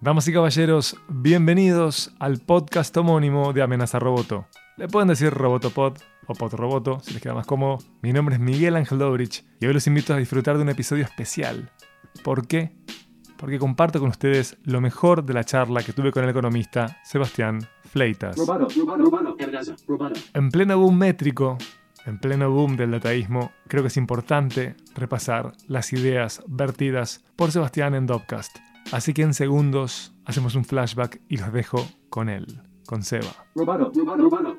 Damas y caballeros, bienvenidos al podcast homónimo de Amenaza Roboto. Le pueden decir Robotopod o Podroboto si les queda más cómodo. Mi nombre es Miguel Ángel Dobrich y hoy los invito a disfrutar de un episodio especial. ¿Por qué? Porque comparto con ustedes lo mejor de la charla que tuve con el economista Sebastián Fleitas. En pleno boom métrico, en pleno boom del dataísmo, creo que es importante repasar las ideas vertidas por Sebastián en Dopcast. Así que en segundos hacemos un flashback y los dejo con él, con Seba.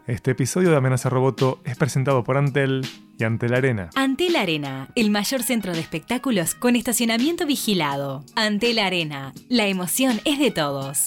Este episodio de Amenaza Roboto es presentado por Antel y Antel Arena. Antel Arena, el mayor centro de espectáculos con estacionamiento vigilado. Antel Arena, la emoción es de todos.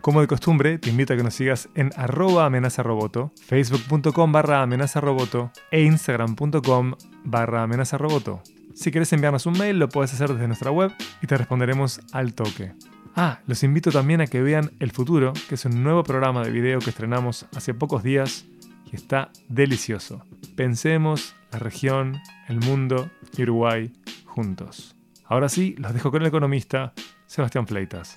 Como de costumbre, te invito a que nos sigas en arroba amenazaroboto, facebook.com barra amenazaroboto e instagram.com barra amenazaroboto. Si quieres enviarnos un mail, lo puedes hacer desde nuestra web y te responderemos al toque. Ah, los invito también a que vean El Futuro, que es un nuevo programa de video que estrenamos hace pocos días está delicioso. Pensemos la región, el mundo y Uruguay juntos. Ahora sí, los dejo con el economista Sebastián Fleitas.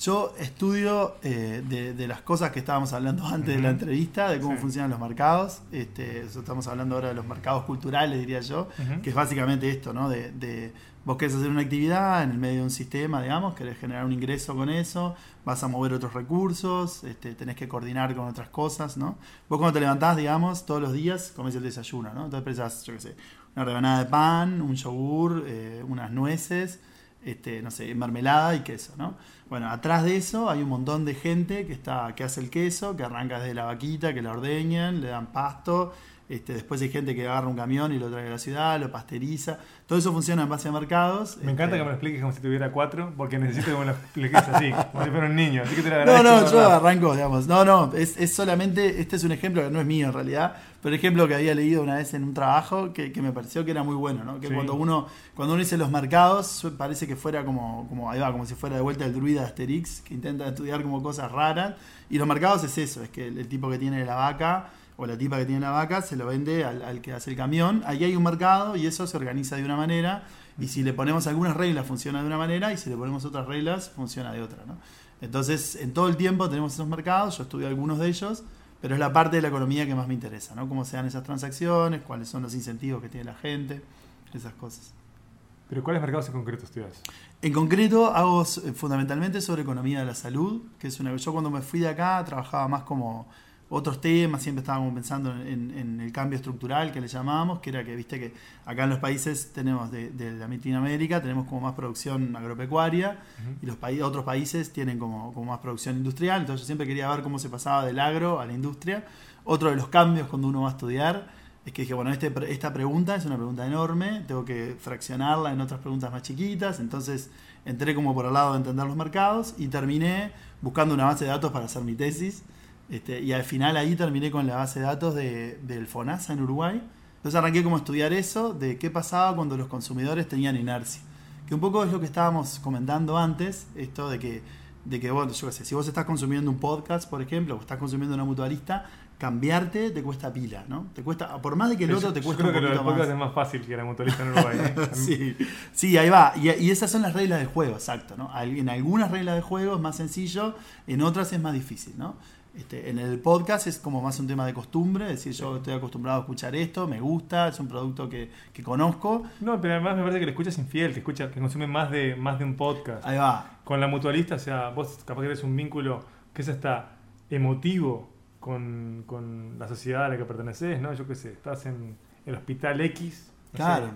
Yo estudio eh, de, de las cosas que estábamos hablando antes de la entrevista, de cómo Sí. funcionan los mercados. Este, estamos hablando ahora de los mercados culturales, diría yo, que es básicamente esto, ¿no? De, de vos querés hacer una actividad en el medio de un sistema, digamos, querés generar un ingreso con eso, vas a mover otros recursos, este, tenés que coordinar con otras cosas, ¿no? Vos cuando te levantás, digamos, todos los días comés el desayuno, ¿no? Entonces pensás, yo qué sé, una rebanada de pan, un yogur, eh, unas nueces, este, no sé, mermelada y queso, ¿no? Bueno, atrás de eso hay un montón de gente que está, que hace el queso, que arranca desde la vaquita, que la ordeñan, le dan pasto, este, después hay gente que agarra un camión y lo trae a la ciudad, lo pasteriza, todo eso funciona en base a mercados. Me encanta este, que me lo expliques como si tuviera cuatro, porque necesito que me lo expliques así, como si fuera un niño. Así que te lo No, no, yo arranco, digamos. No, no, es, es solamente, este es un ejemplo que no es mío en realidad, pero ejemplo que había leído una vez en un trabajo que, que me pareció que era muy bueno, ¿no? Que Sí. cuando uno cuando uno dice los mercados, parece que fuera como, como, ahí va, como si fuera de vuelta el druida de Asterix, que intenta estudiar como cosas raras. Y los mercados es eso, es que el, el tipo que tiene la vaca o la tipa que tiene la vaca se lo vende al, al que hace el camión. Ahí hay un mercado y eso se organiza de una manera. Y si le ponemos algunas reglas funciona de una manera y si le ponemos otras reglas funciona de otra, ¿no? Entonces, en todo el tiempo tenemos esos mercados, yo estudio algunos de ellos, pero es la parte de la economía que más me interesa, ¿no? Cómo se dan esas transacciones, cuáles son los incentivos que tiene la gente, esas cosas. Pero ¿cuáles mercados en concreto estudias? En concreto, hago eh, fundamentalmente sobre economía de la salud, que es una. Yo cuando me fui de acá trabajaba más como otros temas, siempre estábamos pensando en, en el cambio estructural que le llamábamos, que era que, viste, que acá en los países tenemos de, de Latinoamérica, tenemos como más producción agropecuaria, y los países, otros países tienen como, como más producción industrial, entonces yo siempre quería ver cómo se pasaba del agro a la industria. Otro de los cambios cuando uno va a estudiar es que dije, bueno, este, esta pregunta es una pregunta enorme, tengo que fraccionarla en otras preguntas más chiquitas, entonces entré como por el lado de entender los mercados y terminé buscando una base de datos para hacer mi tesis. Este, y al final ahí terminé con la base de datos de, del FONASA en Uruguay. Entonces arranqué como a estudiar eso, de qué pasaba cuando los consumidores tenían inercia. Que un poco es lo que estábamos comentando antes, esto de que, de que bueno, yo qué sé, si vos estás consumiendo un podcast, por ejemplo, o estás consumiendo una mutualista, cambiarte te cuesta pila, ¿no? Te cuesta, por más de que el Yo- otro te yo cuesta creo un que lo del podcast es más fácil que la mutualista en Uruguay. ¿eh? sí, sí, ahí va. Y, y esas son las reglas del juego, exacto. ¿no? En algunas reglas del juego es más sencillo, en otras es más difícil. ¿no? Este, en el podcast es como más un tema de costumbre, es decir, yo estoy acostumbrado a escuchar esto, me gusta, es un producto que, que conozco. No, pero además me parece que lo escuchas infiel, que escucha, que consume más de, más de un podcast. Ahí va. Con la mutualista, o sea, vos capaz que eres un vínculo que es hasta emotivo con, con la sociedad a la que perteneces, ¿no? Yo qué sé, estás en el hospital X. no Claro. sé.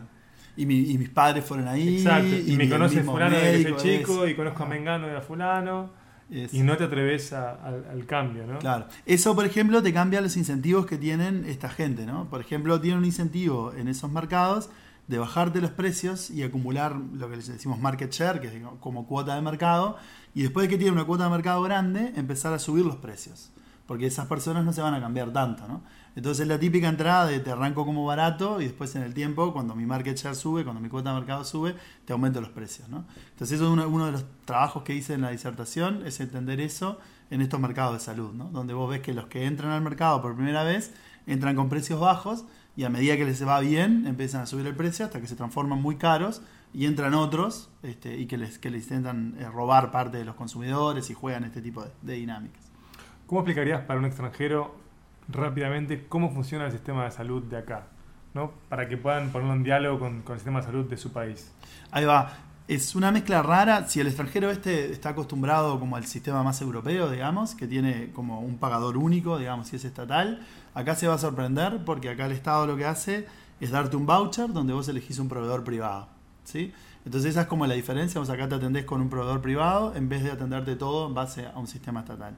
Y, mi- y mis padres fueron ahí. Exacto. Y, me el conoce fulano soy médico, chico es- y conozco a Mengano y a fulano es- y no te atreves a- al, al cambio, ¿no? Claro. Eso, por ejemplo, te cambia los incentivos que tienen esta gente, ¿no? Por ejemplo, tiene un incentivo en esos mercados de bajarte los precios y acumular lo que les decimos market share, que es como cuota de mercado, y después de que tiene una cuota de mercado grande, empezar a subir los precios, porque esas personas no se van a cambiar tanto, ¿no? Entonces la típica entrada de te arranco como barato y después en el tiempo, cuando mi market share sube, cuando mi cuota de mercado sube, te aumento los precios, ¿no? Entonces eso es uno, de los trabajos que hice en la disertación, es entender eso en estos mercados de salud, ¿no? Donde vos ves que los que entran al mercado por primera vez entran con precios bajos, y a medida que les va bien empiezan a subir el precio hasta que se transforman muy caros y entran otros este, y que les, intentan eh, robar parte de los consumidores y juegan este tipo de dinámicas. ¿Cómo explicarías para un extranjero rápidamente cómo funciona el sistema de salud de acá? ¿no? Para que puedan ponerlo en diálogo con, con el sistema de salud de su país. Ahí va. Es una mezcla rara. Si el extranjero este está acostumbrado como al sistema más europeo, digamos, que tiene como un pagador único, digamos, si es estatal, acá se va a sorprender porque acá el Estado lo que hace es darte un voucher donde vos elegís un proveedor privado. ¿sí? Entonces esa es como la diferencia. Vos acá te atendés con un proveedor privado en vez de atenderte todo en base a un sistema estatal.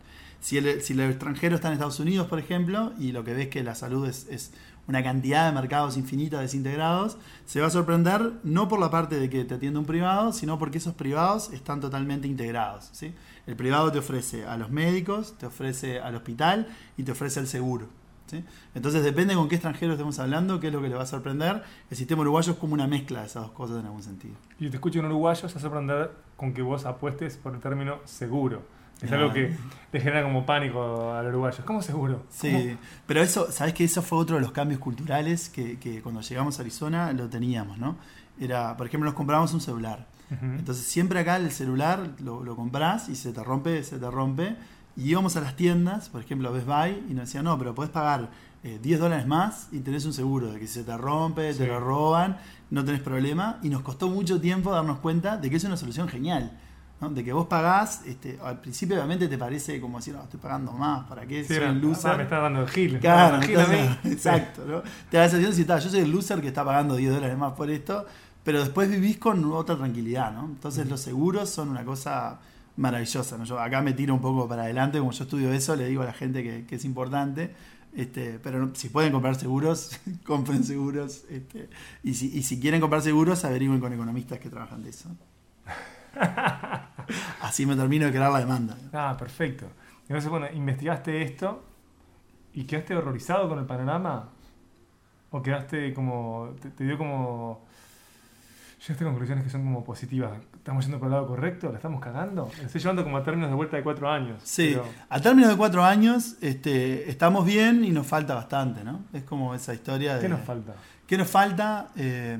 Si el, si el extranjero está en Estados Unidos, por ejemplo, y lo que ves que la salud es, es una cantidad de mercados infinitas desintegrados, se va a sorprender no por la parte de que te atiende un privado, sino porque esos privados están totalmente integrados. ¿sí? El privado te ofrece a los médicos, te ofrece al hospital y te ofrece al seguro. ¿sí? Entonces depende con qué extranjero estemos hablando, qué es lo que le va a sorprender. El sistema uruguayo es como una mezcla de esas dos cosas en algún sentido. Y te escucho en uruguayo, se va a sorprender con que vos apuestes por el término seguro. Es algo que le genera como pánico a los uruguayos. ¿Cómo seguro? Sí, ¿Cómo? pero eso, ¿sabes que Eso fue otro de los cambios culturales que, que, cuando llegamos a Arizona lo teníamos, ¿no? Era, por ejemplo, nos compramos un celular. Entonces siempre acá el celular lo, lo compras y se te rompe, se te rompe. Y íbamos a las tiendas, por ejemplo a Best Buy, y nos decían, no, pero podés pagar eh, 10 dólares más y tenés un seguro de que si se te rompe, Sí. te lo roban, no tenés problema. Y nos costó mucho tiempo darnos cuenta de que es una solución genial. ¿No? De que vos pagás, este, al principio obviamente te parece como decir, no, estoy pagando más, ¿para qué? Sí, Soy ah, loser. me está dando el gil. Claro, el gil entonces- exacto, ¿no? Te da la sensación de decir, "Ta, yo soy el loser que está pagando 10 dólares más por esto, pero después vivís con otra tranquilidad, ¿no? Entonces los seguros son una cosa maravillosa, ¿no? Yo acá me tiro un poco para adelante, como yo estudio eso, le digo a la gente que, que es importante, este, pero si pueden comprar seguros, compren seguros, este, y, si, y si quieren comprar seguros, averigüen con economistas que trabajan de eso. Así me termino de crear la demanda. Ah, perfecto. Entonces, bueno, investigaste esto y quedaste horrorizado con el panorama. ¿O quedaste como. te, te dio como. Llegaste a conclusiones que son como positivas. ¿Estamos yendo por el lado correcto? ¿La estamos cagando? La estoy llevando como a términos de vuelta de cuatro años. Sí, pero- a términos de cuatro años este, estamos bien y nos falta bastante, ¿no? Es como esa historia de... ¿Qué nos falta? ¿Qué nos falta? Eh,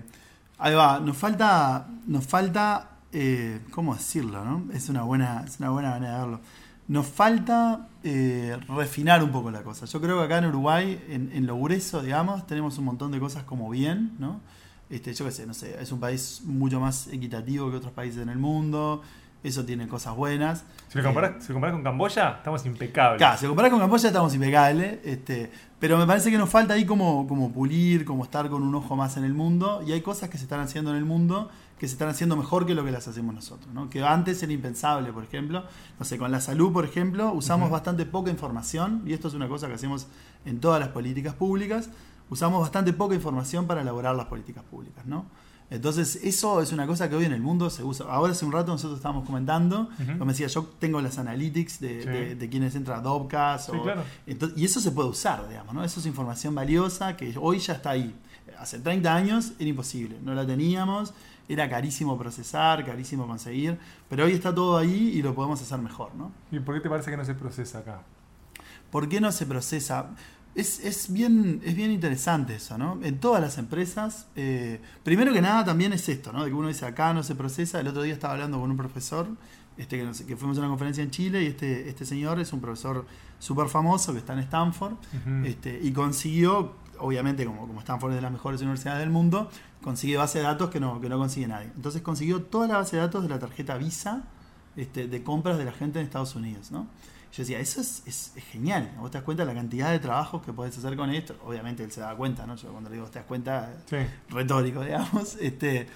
ahí va, nos falta, nos falta, eh, ¿cómo decirlo? No? Es, una buena, es una buena manera de verlo. Nos falta eh, refinar un poco la cosa. Yo creo que acá en Uruguay, en, en lo grueso, digamos, tenemos un montón de cosas como bien, ¿no? Este, yo qué sé, no sé, es un país mucho más equitativo que otros países en el mundo, eso tiene cosas buenas. Si lo comparás, si lo comparás con Camboya, estamos impecables. Claro, si comparás con Camboya estamos impecables, este, pero me parece que nos falta ahí como, como pulir, como estar con un ojo más en el mundo, y hay cosas que se están haciendo en el mundo que se están haciendo mejor que lo que las hacemos nosotros, ¿no? que antes era impensable, por ejemplo, no sé, con la salud, por ejemplo, usamos Ujú. bastante poca información, y esto es una cosa que hacemos en todas las políticas públicas, usamos bastante poca información para elaborar las políticas públicas, ¿no? Entonces, eso es una cosa que hoy en el mundo se usa. Ahora hace un rato nosotros estábamos comentando, Ujú. como decía, yo tengo las analytics de, Sí. de, de quienes entran a Dopcast, Sí, claro. y eso se puede usar, digamos, ¿no? Eso es información valiosa que hoy ya está ahí. Hace 30 años era imposible, no la teníamos, era carísimo procesar, carísimo conseguir, pero hoy está todo ahí y lo podemos hacer mejor, ¿no? ¿Y por qué te parece que no se procesa acá? ¿Por qué no se procesa? Es, es bien, es bien interesante eso, ¿no? En todas las empresas, eh, primero que nada también es esto, ¿no? De que uno dice acá no se procesa. El otro día estaba hablando con un profesor, este, que, fuimos a una conferencia en Chile y este, este señor es un profesor súper famoso que está en Stanford este, y consiguió, obviamente como, como Stanford es de las mejores universidades del mundo, consiguió base de datos que no, que no consigue nadie. Entonces consiguió toda la base de datos de la tarjeta Visa este, de compras de la gente en Estados Unidos, ¿no? Yo decía, eso es, es- es genial. Vos te das cuenta de la cantidad de trabajos que podés hacer con esto. Obviamente él se da cuenta, ¿no? Yo cuando le digo, te das cuenta, Sí. retórico, digamos. Este,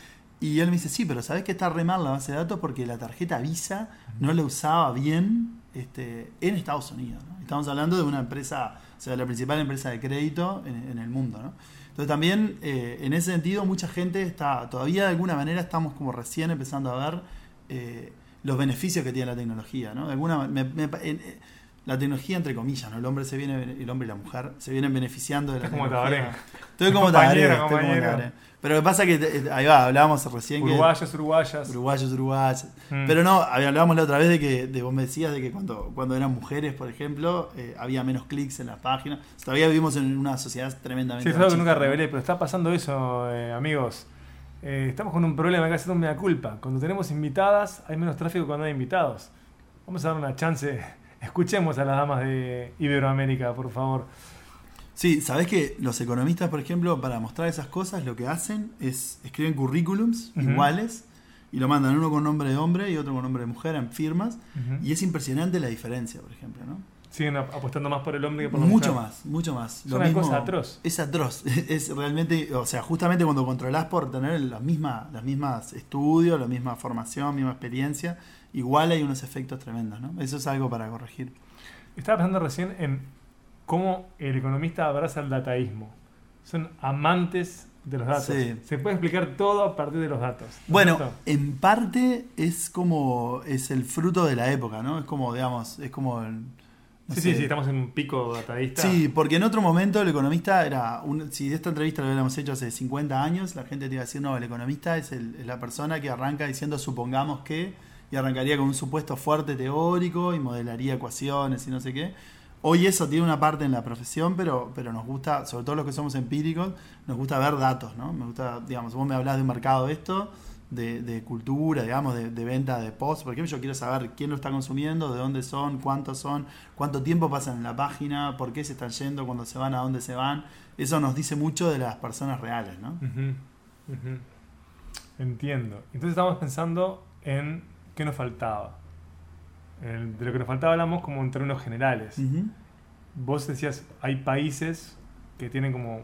y él me dice, sí, pero ¿sabés que está re mal la base de datos? Porque la tarjeta Visa no la usaba bien este, en Estados Unidos. ¿no? Estamos hablando de una empresa, sea, la principal empresa de crédito en, en el mundo. ¿no? Entonces también, eh, en ese sentido, mucha gente está, todavía de alguna manera estamos como recién empezando a ver eh, los beneficios que tiene la tecnología. ¿no? De alguna me- me- en- eh, la tecnología entre comillas, ¿no? El hombre se viene, el hombre y la mujer se vienen beneficiando de la tecnología. Estoy como Tabaré, estoy como. Tabaré. Pero lo que pasa es que, eh, ahí va, hablábamos recién que... Uruguayas, uruguayas. Uruguayos, uruguayas. Mm. Pero no, hablábamos la otra vez de que de, vos me decías de que cuando, cuando eran mujeres, por ejemplo, eh, había menos clics en las páginas. Todavía vivimos en una sociedad tremendamente Sí, es algo que nunca revelé, pero está pasando eso, eh, amigos. Eh, estamos con un problema, que hacer un mea culpa. Cuando tenemos invitadas, hay menos tráfico cuando hay invitados. Vamos a dar una chance. Escuchemos a las damas de Iberoamérica, por favor. Sí, sabés que los economistas, por ejemplo, para mostrar esas cosas, lo que hacen es escriben currículums iguales y lo mandan uno con nombre de hombre y otro con nombre de mujer en firmas. Y es impresionante la diferencia, por ejemplo, ¿no? Siguen ap- apostando más por el hombre que por la Mucho mujer. más, mucho más. Es una cosa atroz. Es atroz. Es realmente, o sea, justamente cuando controlás por tener las mismas, las mismas estudios, la misma formación, misma experiencia, igual hay unos efectos tremendos, ¿no? Eso es algo para corregir. Estaba pensando recién en cómo el economista abraza el dataísmo. Son amantes de los datos. Sí. Se puede explicar todo a partir de los datos. ¿no Bueno, cierto? en parte es como es el fruto de la época, ¿no? Es como, digamos, es como el, no sí, sé. sí, sí, estamos en un pico dataísta. Sí, porque en otro momento el economista era, un- si esta entrevista lo hubiéramos hecho hace 50 años, la gente te iba a decir, no, el economista es, el- es la persona que arranca diciendo supongamos que, y arrancaría con un supuesto fuerte teórico y modelaría ecuaciones y no sé qué. Hoy eso tiene una parte en la profesión, pero, pero nos gusta, sobre todo los que somos empíricos, nos gusta ver datos, ¿no? Me gusta, digamos, vos me hablas de un mercado de esto, de, de cultura, digamos, de, de venta de posts, por ejemplo, yo quiero saber quién lo está consumiendo, de dónde son, cuántos son, cuánto tiempo pasan en la página, por qué se están yendo, cuando se van, a dónde se van. Eso nos dice mucho de las personas reales, ¿no? Entiendo. Entonces estábamos pensando en qué nos faltaba. El- de lo que nos faltaba hablamos como en términos generales. Vos decías, hay países que tienen como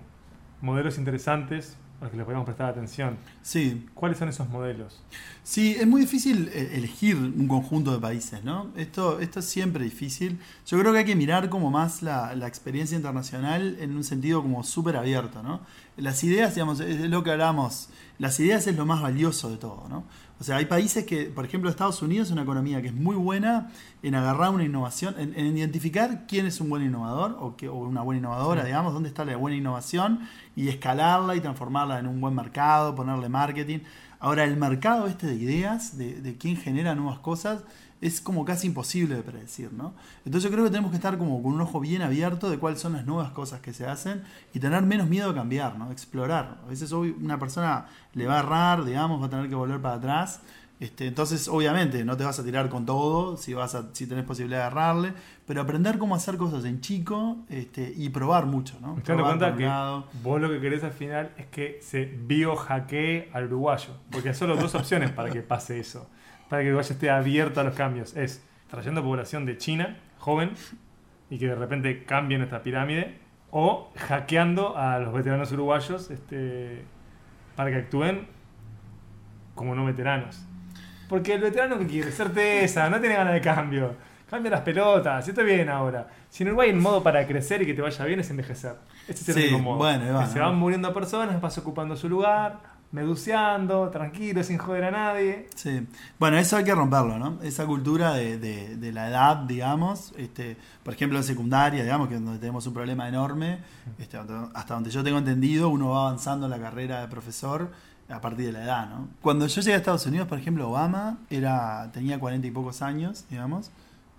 modelos interesantes a los que les podemos prestar atención. Sí, ¿Cuáles son esos modelos? Sí, es muy difícil eh, elegir un conjunto de países, ¿no? Esto, esto es siempre difícil. Yo creo que hay que mirar como más la, la experiencia internacional en un sentido como súper abierto, ¿no? Las ideas, digamos, es lo que hablamos, las ideas es lo más valioso de todo, ¿no? O sea, hay países que, por ejemplo, Estados Unidos es una economía que es muy buena en agarrar una innovación, en, en identificar quién es un buen innovador o, que, o una buena innovadora, Sí. digamos, dónde está la buena innovación y escalarla y transformarla en un buen mercado, ponerle marketing. Ahora, el mercado este de ideas, de, de quién genera nuevas cosas, es como casi imposible de predecir, ¿no? Entonces yo creo que tenemos que estar como con un ojo bien abierto de cuáles son las nuevas cosas que se hacen y tener menos miedo a cambiar, ¿no? Explorar. A veces hoy una persona le va a errar, digamos, va a tener que volver para atrás. Este, entonces, obviamente, no te vas a tirar con todo si vas a, si tenés posibilidad de agarrarle, pero aprender cómo hacer cosas en chico este, y probar mucho, ¿no? Me estoy dando cuenta que lado. vos lo que querés al final es que se biohackee al uruguayo. Porque hay solo dos opciones para que pase eso. Para que el uruguayo esté abierto a los cambios. Es trayendo población de China, joven, y que de repente cambie nuestra pirámide. O hackeando a los veteranos uruguayos este, para que actúen como no veteranos. Porque el veterano que quiere certeza, no tiene ganas de cambio. Cambia las pelotas, si está bien ahora. Si en Uruguay el modo para crecer y que te vaya bien es envejecer. Es el Sí, único modo. bueno, Que se van muriendo personas, vas ocupando su lugar, meduceando, tranquilo, sin joder a nadie. Sí. Bueno, eso hay que romperlo, ¿no? Esa cultura de, de- de la edad, digamos, este, por ejemplo en secundaria, digamos, que es donde tenemos un problema enorme, este, hasta donde yo tengo entendido, uno va avanzando en la carrera de profesor a partir de la edad, ¿no? Cuando yo llegué a Estados Unidos, por ejemplo, Obama era, tenía cuarenta y pocos años, digamos,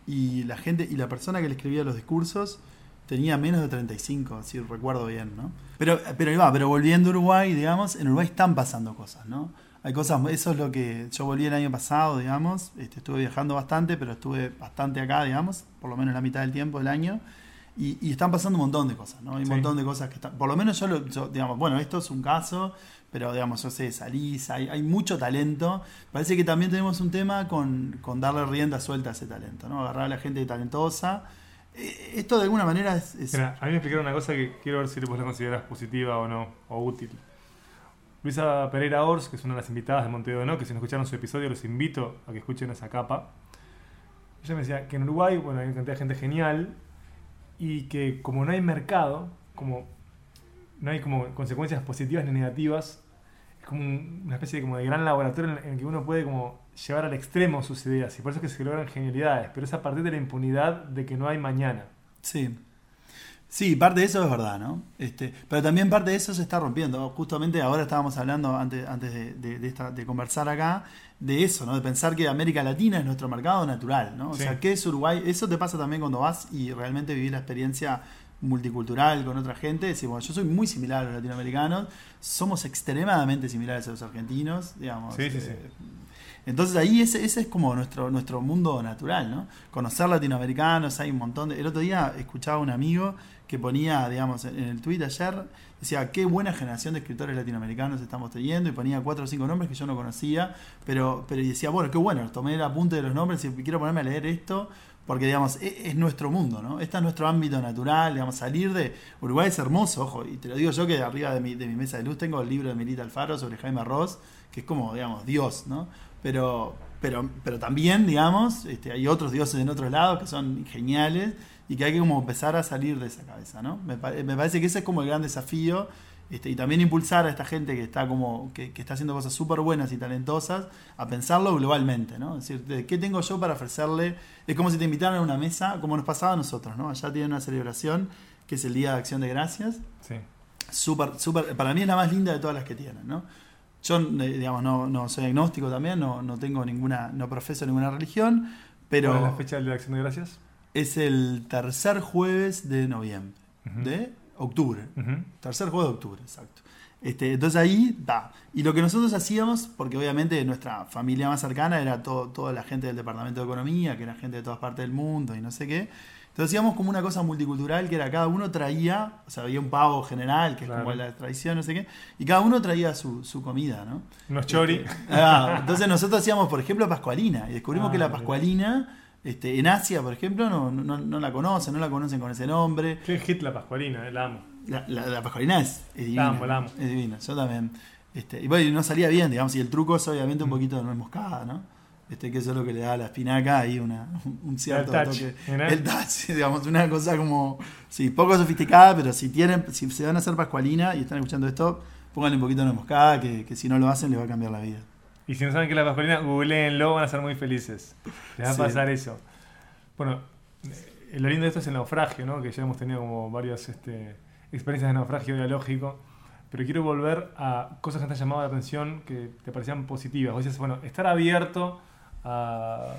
y la gente, y la persona que le escribía los discursos tenía menos de 35, si recuerdo bien, ¿no? Pero, pero va, pero volviendo a Uruguay, digamos, en Uruguay están pasando cosas, ¿no? Hay cosas, eso es lo que yo volví el año pasado, digamos, este, estuve viajando bastante, pero estuve bastante acá, digamos, por lo menos la mitad del tiempo del año, y, y están pasando un montón de cosas, ¿no? Hay un Sí. montón de cosas que están, por lo menos yo, lo, yo, digamos, bueno, esto es un caso, pero digamos, yo sé, salís, hay, hay mucho talento, parece que también tenemos un tema con, darle rienda suelta a ese talento, ¿no? Agarrar a la gente talentosa. Eh, Esto de alguna manera es... Mira, a mí me explicaron una cosa que quiero ver si la consideras positiva o no, o útil. Luisa Pereira Ors, que es una de las invitadas de Montevideo No, que si no escucharon su episodio los invito a que escuchen esa capa. Ella me decía que en Uruguay, bueno, hay una cantidad de gente genial y que como no hay mercado, como no hay como consecuencias positivas ni negativas, es como un- una especie de, como de gran laboratorio en en el que uno puede como llevar al extremo sus ideas y por eso es que se logran genialidades, pero es a partir de la impunidad de que no hay mañana. Sí. Sí, parte de eso es verdad, ¿no? Este, pero también parte de eso se está rompiendo. Justamente ahora estábamos hablando, antes, antes de, de, esta, de conversar acá, de eso, ¿no? De pensar que América Latina es nuestro mercado natural, ¿no? O sea, ¿qué es Uruguay? Eso te pasa también cuando vas y realmente vivís la experiencia multicultural con otra gente. Decimos, yo soy muy similar a los latinoamericanos, somos extremadamente similares a los argentinos, digamos. Sí, sí, sí. Eh, entonces ahí ese, ese es como nuestro, nuestro mundo natural, ¿no? Conocer latinoamericanos, hay un montón de... El otro día escuchaba a un amigo que ponía, digamos, en el tweet ayer, decía, qué buena generación de escritores latinoamericanos estamos teniendo, y ponía cuatro o cinco nombres que yo no conocía, pero, pero decía, bueno, qué bueno, tomé el apunte de los nombres y quiero ponerme a leer esto, porque digamos, e, es, nuestro mundo, ¿no? Este es nuestro ámbito natural, digamos, salir de Uruguay es hermoso, ojo, y te lo digo yo que arriba de mi, de mi mesa de luz tengo el libro de Milita Alfaro sobre Jaime Ross, que es como, digamos, Dios, ¿no? Pero, pero, pero también, digamos, este, hay otros dioses en otros lados que son geniales y que hay que como empezar a salir de esa cabeza, ¿no? Me, me parece que ese es como el gran desafío este, y también impulsar a esta gente que está como que, está haciendo cosas súper buenas y talentosas a pensarlo globalmente, ¿no? Es decir, ¿qué tengo yo para ofrecerle? Es como si te invitaran a una mesa, como nos pasaba a nosotros, ¿no? Allá tienen una celebración que es el Día de Acción de Gracias. Sí. Súper, súper, para mí es la más linda de todas las que tienen, ¿no? Yo, eh, digamos, no, no soy agnóstico también, no, no tengo ninguna, no profeso ninguna religión, pero... ¿Cuál es la fecha de la Acción de Gracias? Es el tercer jueves de noviembre, de octubre. Tercer jueves de octubre, exacto. Este, entonces ahí va. Y lo que nosotros hacíamos, porque obviamente nuestra familia más cercana era todo, toda la gente del Departamento de Economía, que era gente de todas partes del mundo y no sé qué. Entonces hacíamos como una cosa multicultural que era cada uno traía, o sea, había un pavo general, que es como la tradición, no sé qué, y cada uno traía su, su comida, ¿no? Unos chori. Este, ah, entonces nosotros hacíamos, por ejemplo, pascualina, y descubrimos que la ah, pascualina este, en Asia, por ejemplo, no, no, la conocen, no la conocen con ese nombre. Qué hit la pascualina, la amo. La, la, pascualina es, divina. La amo, la amo. Es divina, yo también. Este, y bueno, no salía bien, digamos, y el truco es obviamente un mm. poquito de nuez moscada, ¿no? Este, que eso es lo que le da a la espinaca ahí una, un cierto el touch, toque. El touch, digamos, una cosa como, sí, poco sofisticada, pero si tienen, si se van a hacer pascualina y están escuchando esto, pónganle un poquito de nuez moscada, que, que si no lo hacen les va a cambiar la vida. Y si no saben que la pascualina, googleenlo, van a ser muy felices. Les va a pasar eso. Bueno, eh, lo lindo de esto es el naufragio, ¿no? que ya hemos tenido como varias este, experiencias de naufragio dialógico, pero quiero volver a cosas que te han llamado la atención, que te parecían positivas. Vos decías, bueno, estar abierto a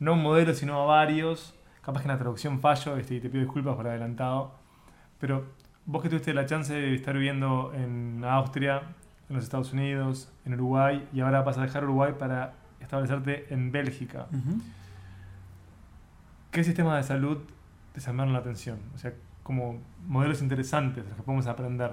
no un modelo, sino a varios, capaz que en la traducción fallo, este, y te pido disculpas por adelantado, pero vos que tuviste la chance de estar viviendo en Austria, en los Estados Unidos, en Uruguay, y ahora vas a dejar Uruguay para establecerte en Bélgica. ¿Qué sistemas de salud te llamaron la atención? O sea, como modelos interesantes de los que podemos aprender.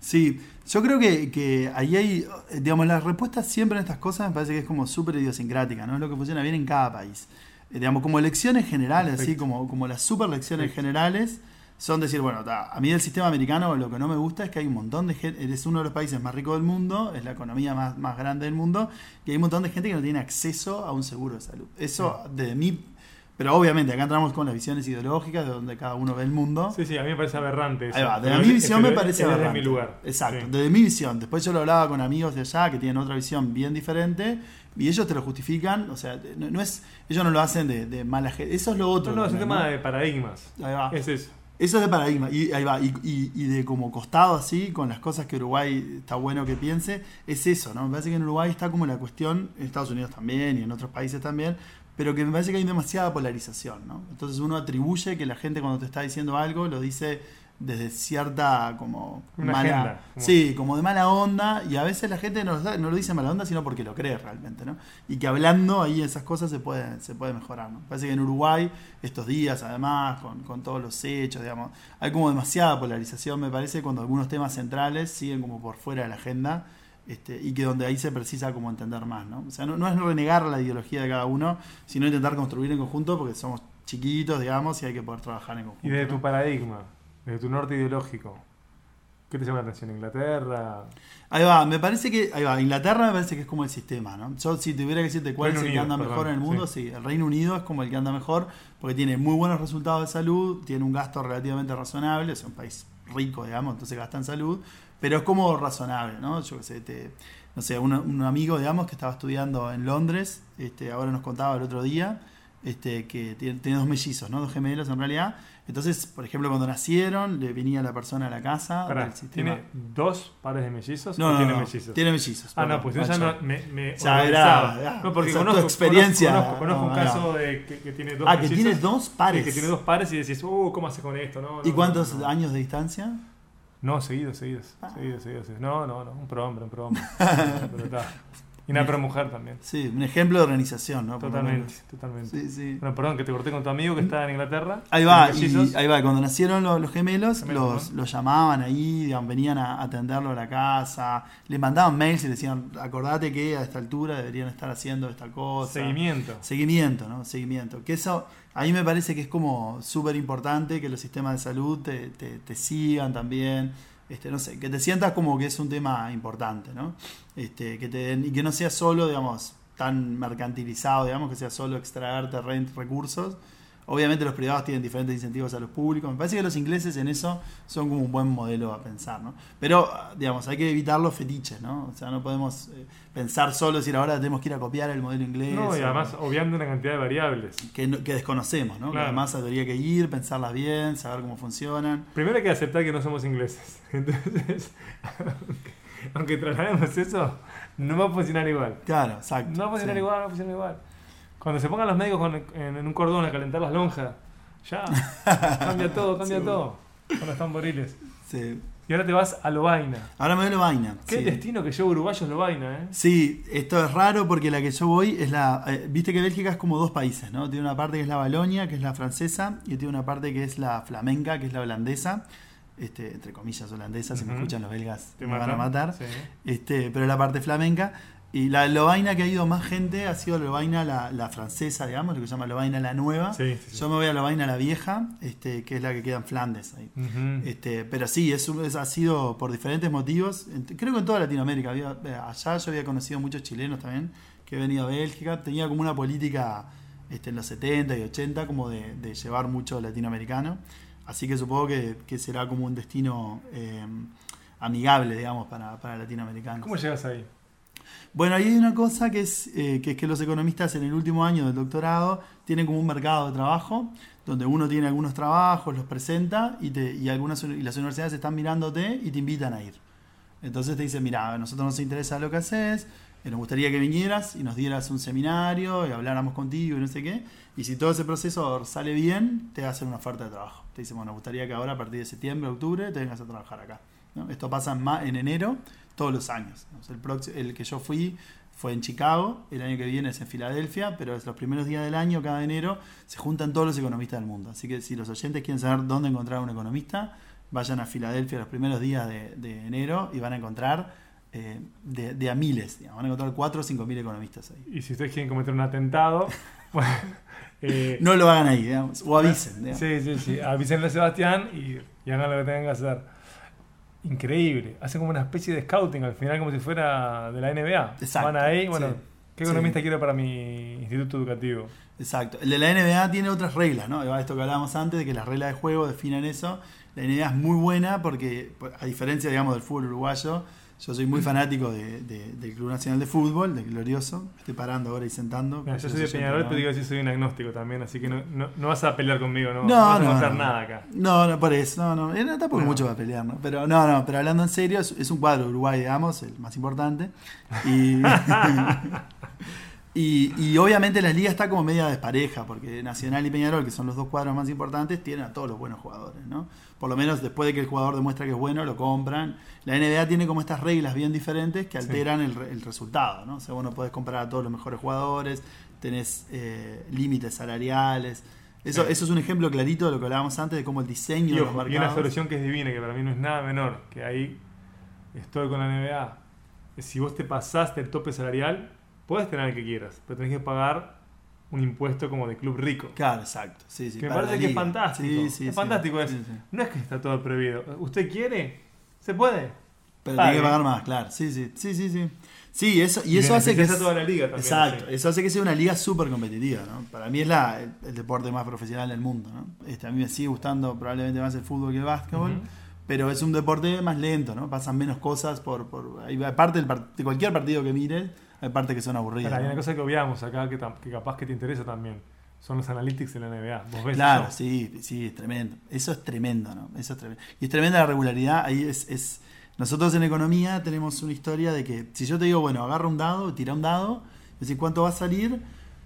Sí, yo creo que, que, ahí hay, digamos, las respuestas siempre en estas cosas me parece que es como súper idiosincrática, ¿no? Es lo que funciona bien en cada país. Eh, digamos, como lecciones generales, así como, como las super lecciones generales, son decir, bueno, a mí del sistema americano lo que no me gusta es que hay un montón de gente, es uno de los países más ricos del mundo, es la economía más, más grande del mundo, y hay un montón de gente que no tiene acceso a un seguro de salud. Eso, desde mi pero obviamente acá entramos con las visiones ideológicas de donde cada uno ve el mundo. Sí, sí, a mí me parece aberrante. Eso. Ahí va, desde mi visión me parece aberrante. Desde mi lugar. Exacto, desde mi visión. Después yo lo hablaba con amigos de allá que tienen otra visión bien diferente y ellos te lo justifican. O sea, no, es, ellos no lo hacen de, de mala gente. Eso es lo otro. No, no, es un tema de paradigmas. Ahí va. Es eso. Eso es de paradigma, y ahí va, y, de como costado así, con las cosas que Uruguay está bueno que piense, es eso, ¿no? Me parece que en Uruguay está como la cuestión, en Estados Unidos también y en otros países también, pero que me parece que hay demasiada polarización, ¿no? Entonces uno atribuye que la gente cuando te está diciendo algo lo dice desde cierta como mala, sí, como de mala onda y a veces la gente no, no, lo dice mala onda sino porque lo cree realmente, ¿no? Y que hablando ahí esas cosas se puede se puede mejorar, ¿no? Parece que en Uruguay estos días además con, con todos los hechos, digamos, hay como demasiada polarización, me parece, cuando algunos temas centrales siguen como por fuera de la agenda este, y que donde ahí se precisa como entender más, ¿no? O sea, no, es renegar la ideología de cada uno, sino intentar construir en conjunto porque somos chiquitos, digamos, y hay que poder trabajar en conjunto. Y desde tu paradigma, desde tu norte ideológico, ¿qué te llama la atención? ¿Inglaterra? Ahí va, me parece que, ahí va, Inglaterra me parece que es como el sistema, ¿no? Yo si tuviera que decirte cuál es el que anda mejor en el mundo, sí. el Reino Unido es como el que anda mejor porque tiene muy buenos resultados de salud, tiene un gasto relativamente razonable, es un país rico, digamos, entonces gasta en salud, pero es como razonable, ¿no? Yo qué sé, te, no sé, un, amigo, digamos, que estaba estudiando en Londres, este, ahora nos contaba el otro día, este, que tiene, tiene dos mellizos, ¿no? Dos gemelos en realidad. Entonces, por ejemplo, cuando nacieron, le venía la persona a la casa Pará, del sistema. ¿Tiene dos pares de mellizos No, o no, tiene no, mellizos? Tiene mellizos. Ah, no, pues yo ya no, me, me Ya organizaba. era, ya. No, porque conozco, experiencia. conozco, conozco un No, caso de que, que tiene dos Ah, que tiene dos pares. Que tiene dos pares y decís, uh, ¿cómo hace con esto? No, ¿Y cuántos años de distancia? No, seguidos, seguidos, Ah. seguidos, seguidos, seguidos. No, no, no, un prohombre, un prohombre. Pero está. Y una mujer también. Sí, un ejemplo de organización, ¿no? Totalmente, totalmente. Sí, sí. Bueno, perdón que te corté con tu amigo que está en Inglaterra. Ahí va, y ahí va. Cuando nacieron los, los gemelos, Gemelos, los, ¿no? los llamaban ahí, digamos, venían a atenderlo a la casa, le mandaban mails y le decían, acordate que a esta altura deberían estar haciendo esta cosa. Seguimiento. Seguimiento, ¿no? Seguimiento. Que eso, a mí me parece que es como súper importante que los sistemas de salud te, te- te sigan también. Este, no sé, que te sientas como que es un tema importante, ¿no? Este, que te y que no sea solo, digamos, tan mercantilizado, digamos, que sea solo extraerte recursos. Obviamente los privados tienen diferentes incentivos a los públicos. Me parece que los ingleses en eso son como un buen modelo a pensar, ¿no? Pero, digamos, hay que evitar los fetiches, ¿no? O sea, no podemos eh, pensar solo decir ahora tenemos que ir a copiar el modelo inglés. No, y o- además obviando una cantidad de variables. que, que desconocemos, ¿no? Que Claro. además habría que ir, pensarlas bien, saber cómo funcionan. Primero hay que aceptar que no somos ingleses. Entonces, aunque, aunque traslademos eso, no va a funcionar igual. Claro, exacto. No va a funcionar sí. igual, no va a funcionar igual. Cuando se pongan los médicos con- en, en un cordón a calentar las lonjas, ya, cambia todo, cambia Sí. todo. Cuando están boriles. Sí. Y ahora te vas a Lobaina. Ahora me doy la vaina. Qué sí. destino que lleva uruguayos Lobaina, ¿eh? Sí, esto es raro porque la que yo voy es la. eh, Viste que Bélgica es como dos países, ¿no? Tiene una parte que es la Balonia, que es la francesa, y tiene una parte que es la flamenca, que es la holandesa. Este, entre comillas holandesa, si me escuchan los belgas Te me van a matar. Sí. Este, pero la parte flamenca. Y la Lobaina que ha ido más gente ha sido Lobaina la, la francesa, digamos, lo que se llama Lobaina la nueva. Sí, sí, sí. Yo me voy a Lobaina la vieja, este, que es la que queda en Flandes. Ahí. Este, pero sí, es, ha sido por diferentes motivos. Creo que en toda Latinoamérica. Había, eh, allá yo había conocido muchos chilenos también que he venido a Bélgica. Tenía como una política este, en los 70 y 80 como de, de llevar mucho latinoamericano. Así que supongo que, que será como un destino eh, amigable, digamos, para, para latinoamericanos. ¿Cómo llegas ahí? Bueno, ahí hay una cosa que es, eh, que es que los economistas en el último año del doctorado tienen como un mercado de trabajo, donde uno tiene algunos trabajos, los presenta y, algunas, y las universidades están mirándote y te invitan a ir. Entonces te dicen, mira, a nosotros nos interesa lo que haces, eh, nos gustaría que vinieras y nos dieras un seminario y habláramos contigo y no sé qué. Y si todo ese proceso sale bien, te hacen una oferta de trabajo. Te dicen, bueno, nos gustaría que ahora a partir de septiembre, octubre, te vengas a trabajar acá. ¿no? Esto pasa en enero todos los años. el, el que yo fui fue en Chicago, el año que viene es en Filadelfia, pero es los primeros días del año, cada enero, se juntan todos los economistas del mundo. Así que si los oyentes quieren saber dónde encontrar a un economista, vayan a Filadelfia los primeros días de, de enero y van a encontrar eh, de, de a miles, digamos, van a encontrar 4 o 5 mil economistas ahí. Y si ustedes quieren cometer un atentado, bueno, eh, No lo hagan ahí, digamos, o avisen. digamos. Sí, sí, sí. Avísenle a Sebastián y, y hagan lo que tengan que hacer. Increíble. Hacen como una especie de scouting al final, como si fuera de la NBA. Exacto, Van ahí, bueno, sí. ¿qué economista Sí. quiero para mi instituto educativo? Exacto. El de la NBA tiene otras reglas, ¿no? Esto que hablábamos antes, de que las reglas de juego definen eso. La NBA es muy buena porque, a diferencia, digamos, del fútbol uruguayo, yo soy muy fanático de- de- del Club Nacional de Fútbol, del Glorioso. Me estoy parando ahora y sentando. Yo soy de Peñarol, pero digo que soy un agnóstico también, así que no, no, no vas a pelear conmigo, no, vas a no. nada acá. No, no, por eso, no, no, eh, no, tampoco mucho para pelear, ¿no? Pero no, no, pero hablando en serio, es, es un cuadro de Uruguay, digamos, el más importante. Y, y, y obviamente la liga está como media despareja, porque Nacional y Peñarol, que son los dos cuadros más importantes, tienen a todos los buenos jugadores, ¿no? Por lo menos después de que el jugador demuestra que es bueno, lo compran. La NBA tiene como estas reglas bien diferentes que Sí. alteran el, re- el resultado, ¿no? O sea, vos no podés comprar a todos los mejores jugadores, tenés eh, límites salariales. Eso, Sí. eso es un ejemplo clarito de lo que hablábamos antes, de cómo el diseño Y, de los ojo, y una mercados. solución que es divina, que para mí no es nada menor, que ahí estoy con la NBA. Si vos te pasaste el tope salarial, puedes tener el que quieras, pero tenés que pagar un impuesto como de club rico. Claro, exacto. Sí, sí, que me parece que es fantástico. Sí, sí, es fantástico es. Sí, sí. No es que está todo prohibido. ¿Usted quiere? ¿Se puede? Pero Pague. tiene que pagar más, claro. Sí, sí, sí, sí. Sí, sí eso, y, eso hace que. toda la liga también. Exacto, eso hace que sea una liga súper competitiva, ¿no? Para mí es la, el, el deporte más profesional del mundo, ¿no? Este, a mí me sigue gustando probablemente más el fútbol que el básquetbol, Ujú. pero es un deporte más lento, ¿no? Pasan menos cosas por... por hay parte del par- de cualquier partido que mires, hay partes que son aburridas. Ahora, hay una cosa que obviamos acá que, capaz que te interesa también. son los analytics de la NBA. ¿Vos ves Claro, eso? sí, sí, es tremendo. Eso es tremendo, ¿no? Eso es tremendo. Y es tremenda la regularidad. Ahí es, es- Nosotros en economía tenemos una historia de que si yo te digo, bueno, agarra un dado, tira un dado, es decir, cuánto va a salir,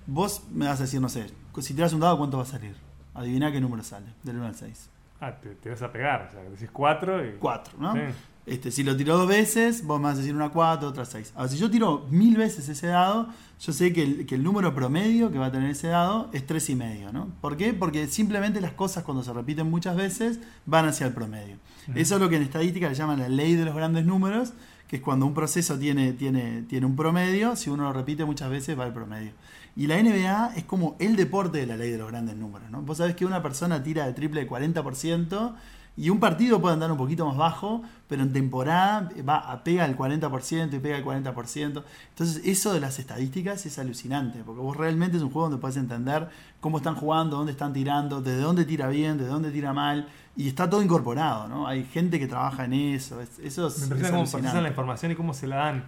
vos me vas a decir, no sé, si tiras un dado, ¿cuánto va a salir? Adivina qué número sale, del 1 al 6. Ah, te, te vas a pegar. O sea, decís 4 y. 4, ¿no? Sí. Este, si lo tiro dos veces, vos me vas a decir una 4, otra 6. Ahora, si yo tiro mil veces ese dado, yo sé que el, que el número promedio que va a tener ese dado es 3 y medio, ¿no? ¿Por qué? Porque simplemente las cosas cuando se repiten muchas veces van hacia el promedio. Eso es lo que en estadística le llaman la ley de los grandes números, que es cuando un proceso tiene, tiene, tiene un promedio, si uno lo repite muchas veces va al promedio. Y la NBA es como el deporte de la ley de los grandes números, ¿no? Vos sabés que una persona tira de triple de 40%, y un partido puede andar un poquito más bajo, pero en temporada va a pega el 40% y pega el 40%. Entonces, eso de las estadísticas es alucinante, porque vos realmente es un juego donde puedes entender cómo están jugando, dónde están tirando, desde dónde tira bien, desde dónde tira mal, y está todo incorporado, ¿no? Hay gente que trabaja en eso, es- eso es, Me es impresiona cómo procesan la información y cómo se la dan.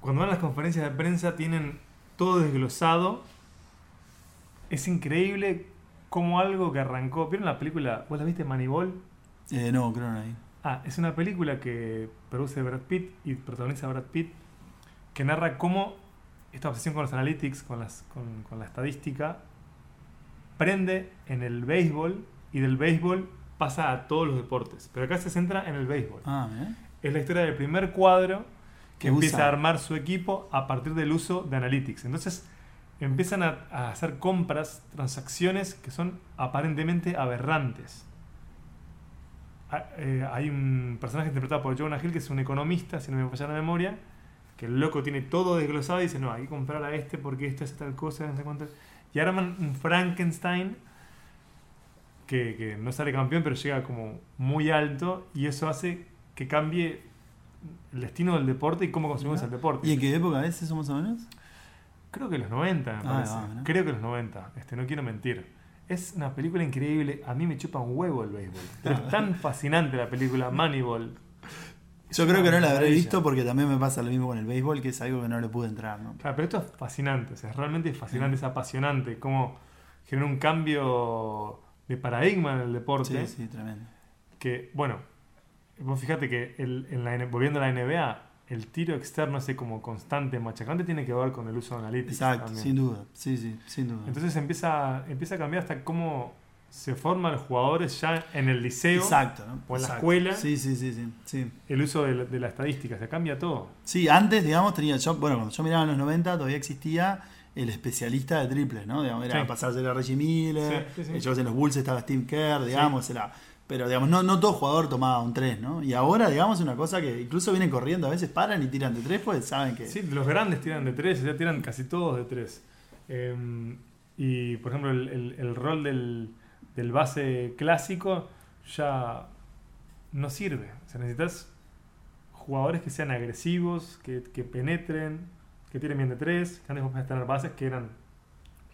Cuando van a las conferencias de prensa tienen todo desglosado. Es increíble cómo algo que arrancó. ¿Vieron la película? ¿Vos la viste Moneyball? Eh, no, creo no hay. Ah, es una película que produce Brad Pitt y protagoniza Brad Pitt, que narra cómo esta obsesión con los analytics, con, las, con, con la estadística, prende en el béisbol y del béisbol pasa a todos los deportes. Pero acá se centra en el béisbol. Ah, ¿eh? Es la historia del primer cuadro que Que empieza usa. a armar su equipo a partir del uso de analytics. Entonces empiezan a, a hacer compras, transacciones que son aparentemente aberrantes. Ah, eh, hay un personaje interpretado por Jonah Hill que es un economista, si no me falla la memoria, que el loco tiene todo desglosado y dice, no, hay que comprar a este porque esto es tal cosa, no sé cuánto. Y arman un Frankenstein que, que no sale campeón, pero llega como muy alto y eso hace que cambie el destino del deporte y cómo consumimos el deporte. ¿Y en qué época es eso más o menos? Creo que los 90, me Ah, parece. va, ¿no? Creo que los 90, este, no quiero mentir. Es una película increíble, a mí me chupa un huevo el béisbol. Pero es tan fascinante la película Moneyball. Yo creo que no la habré visto porque también me pasa lo mismo con el béisbol, que es algo que no le pude entrar, ¿no? Claro, pero esto es fascinante, o sea, es realmente fascinante, es apasionante, cómo genera un cambio de paradigma en el deporte. Sí, sí, tremendo. que, bueno, vos fíjate que el- en la, N- volviendo a la NBA, el tiro externo ese como constante, machacante, tiene que ver con el uso de analytics. Exacto, también. sin duda. Sí, sí, sin duda. Entonces empieza, empieza a cambiar hasta cómo se forman los jugadores ya en el liceo, Exacto, ¿no? o en la escuela. Sí, sí, sí, sí, sí. el uso de la, de la estadística, se cambia todo. Sí, antes, digamos, tenía yo, bueno, cuando yo miraba en los 90 todavía existía el especialista de triples, ¿no? Digamos, era Sí. pasarse a Reggie Miller, Sí, sí, sí. eh, en los Bulls estaba Steve Kerr, digamos, era, pero digamos, no, no todo jugador tomaba un 3, ¿no? Y ahora, digamos, una cosa que incluso vienen corriendo, a veces paran y tiran de 3, pues saben que... Sí, los grandes tiran de tres, ya tiran casi todos de tres. Eh, y por ejemplo, el, el- el rol del, del base clásico ya no sirve. O sea, necesitas jugadores que sean agresivos, que, que penetren, que tiren bien de tres. Que antes vos podías tener bases que eran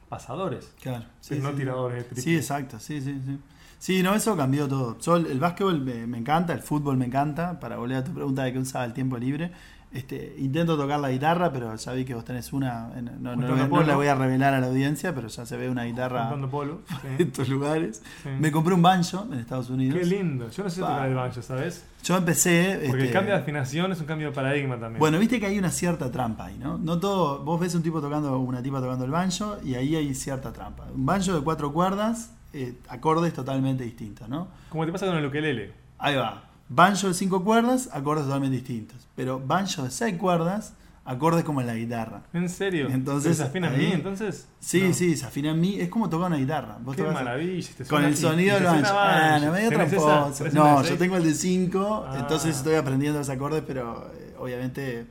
pasadores, Claro, no tiradores de triple. Sí, exacto, sí, sí, sí. Sí, no, eso cambió todo. Yo, el, el básquetbol me, me encanta, el fútbol me encanta, para volver a tu pregunta de qué usaba el tiempo libre. Este, intento tocar la guitarra, pero ya vi que vos tenés una, no, la voy a revelar a la audiencia, pero ya se ve una guitarra polo. sí, en estos lugares. sí. Me compré un banjo en Estados Unidos. Qué lindo. Yo no sé tocar el banjo, ¿sabes? Yo empecé... Porque el este, cambio de afinación es un cambio de paradigma también. Bueno, viste que hay una cierta trampa ahí, ¿no? No todo, vos ves un tipo tocando, una tipa tocando el banjo y ahí hay cierta trampa. Un banjo de cuatro cuerdas, eh, acordes totalmente distintos, ¿no? Como te pasa con el ukelele. Ahí va. Banjo de cinco cuerdas, acordes totalmente distintos. Pero banjo de seis cuerdas, acordes como en la guitarra. ¿En serio? Entonces, ¿Se afina ahí- bien entonces? Sí, No. sí, se afina en mí. Es como tocar una guitarra. Vos Qué maravilla. te Con el sonido del banjo. Ah, no, medio tramposo. ¿Tenés No, yo tengo el de 5, Ah. entonces estoy aprendiendo los acordes, pero eh, obviamente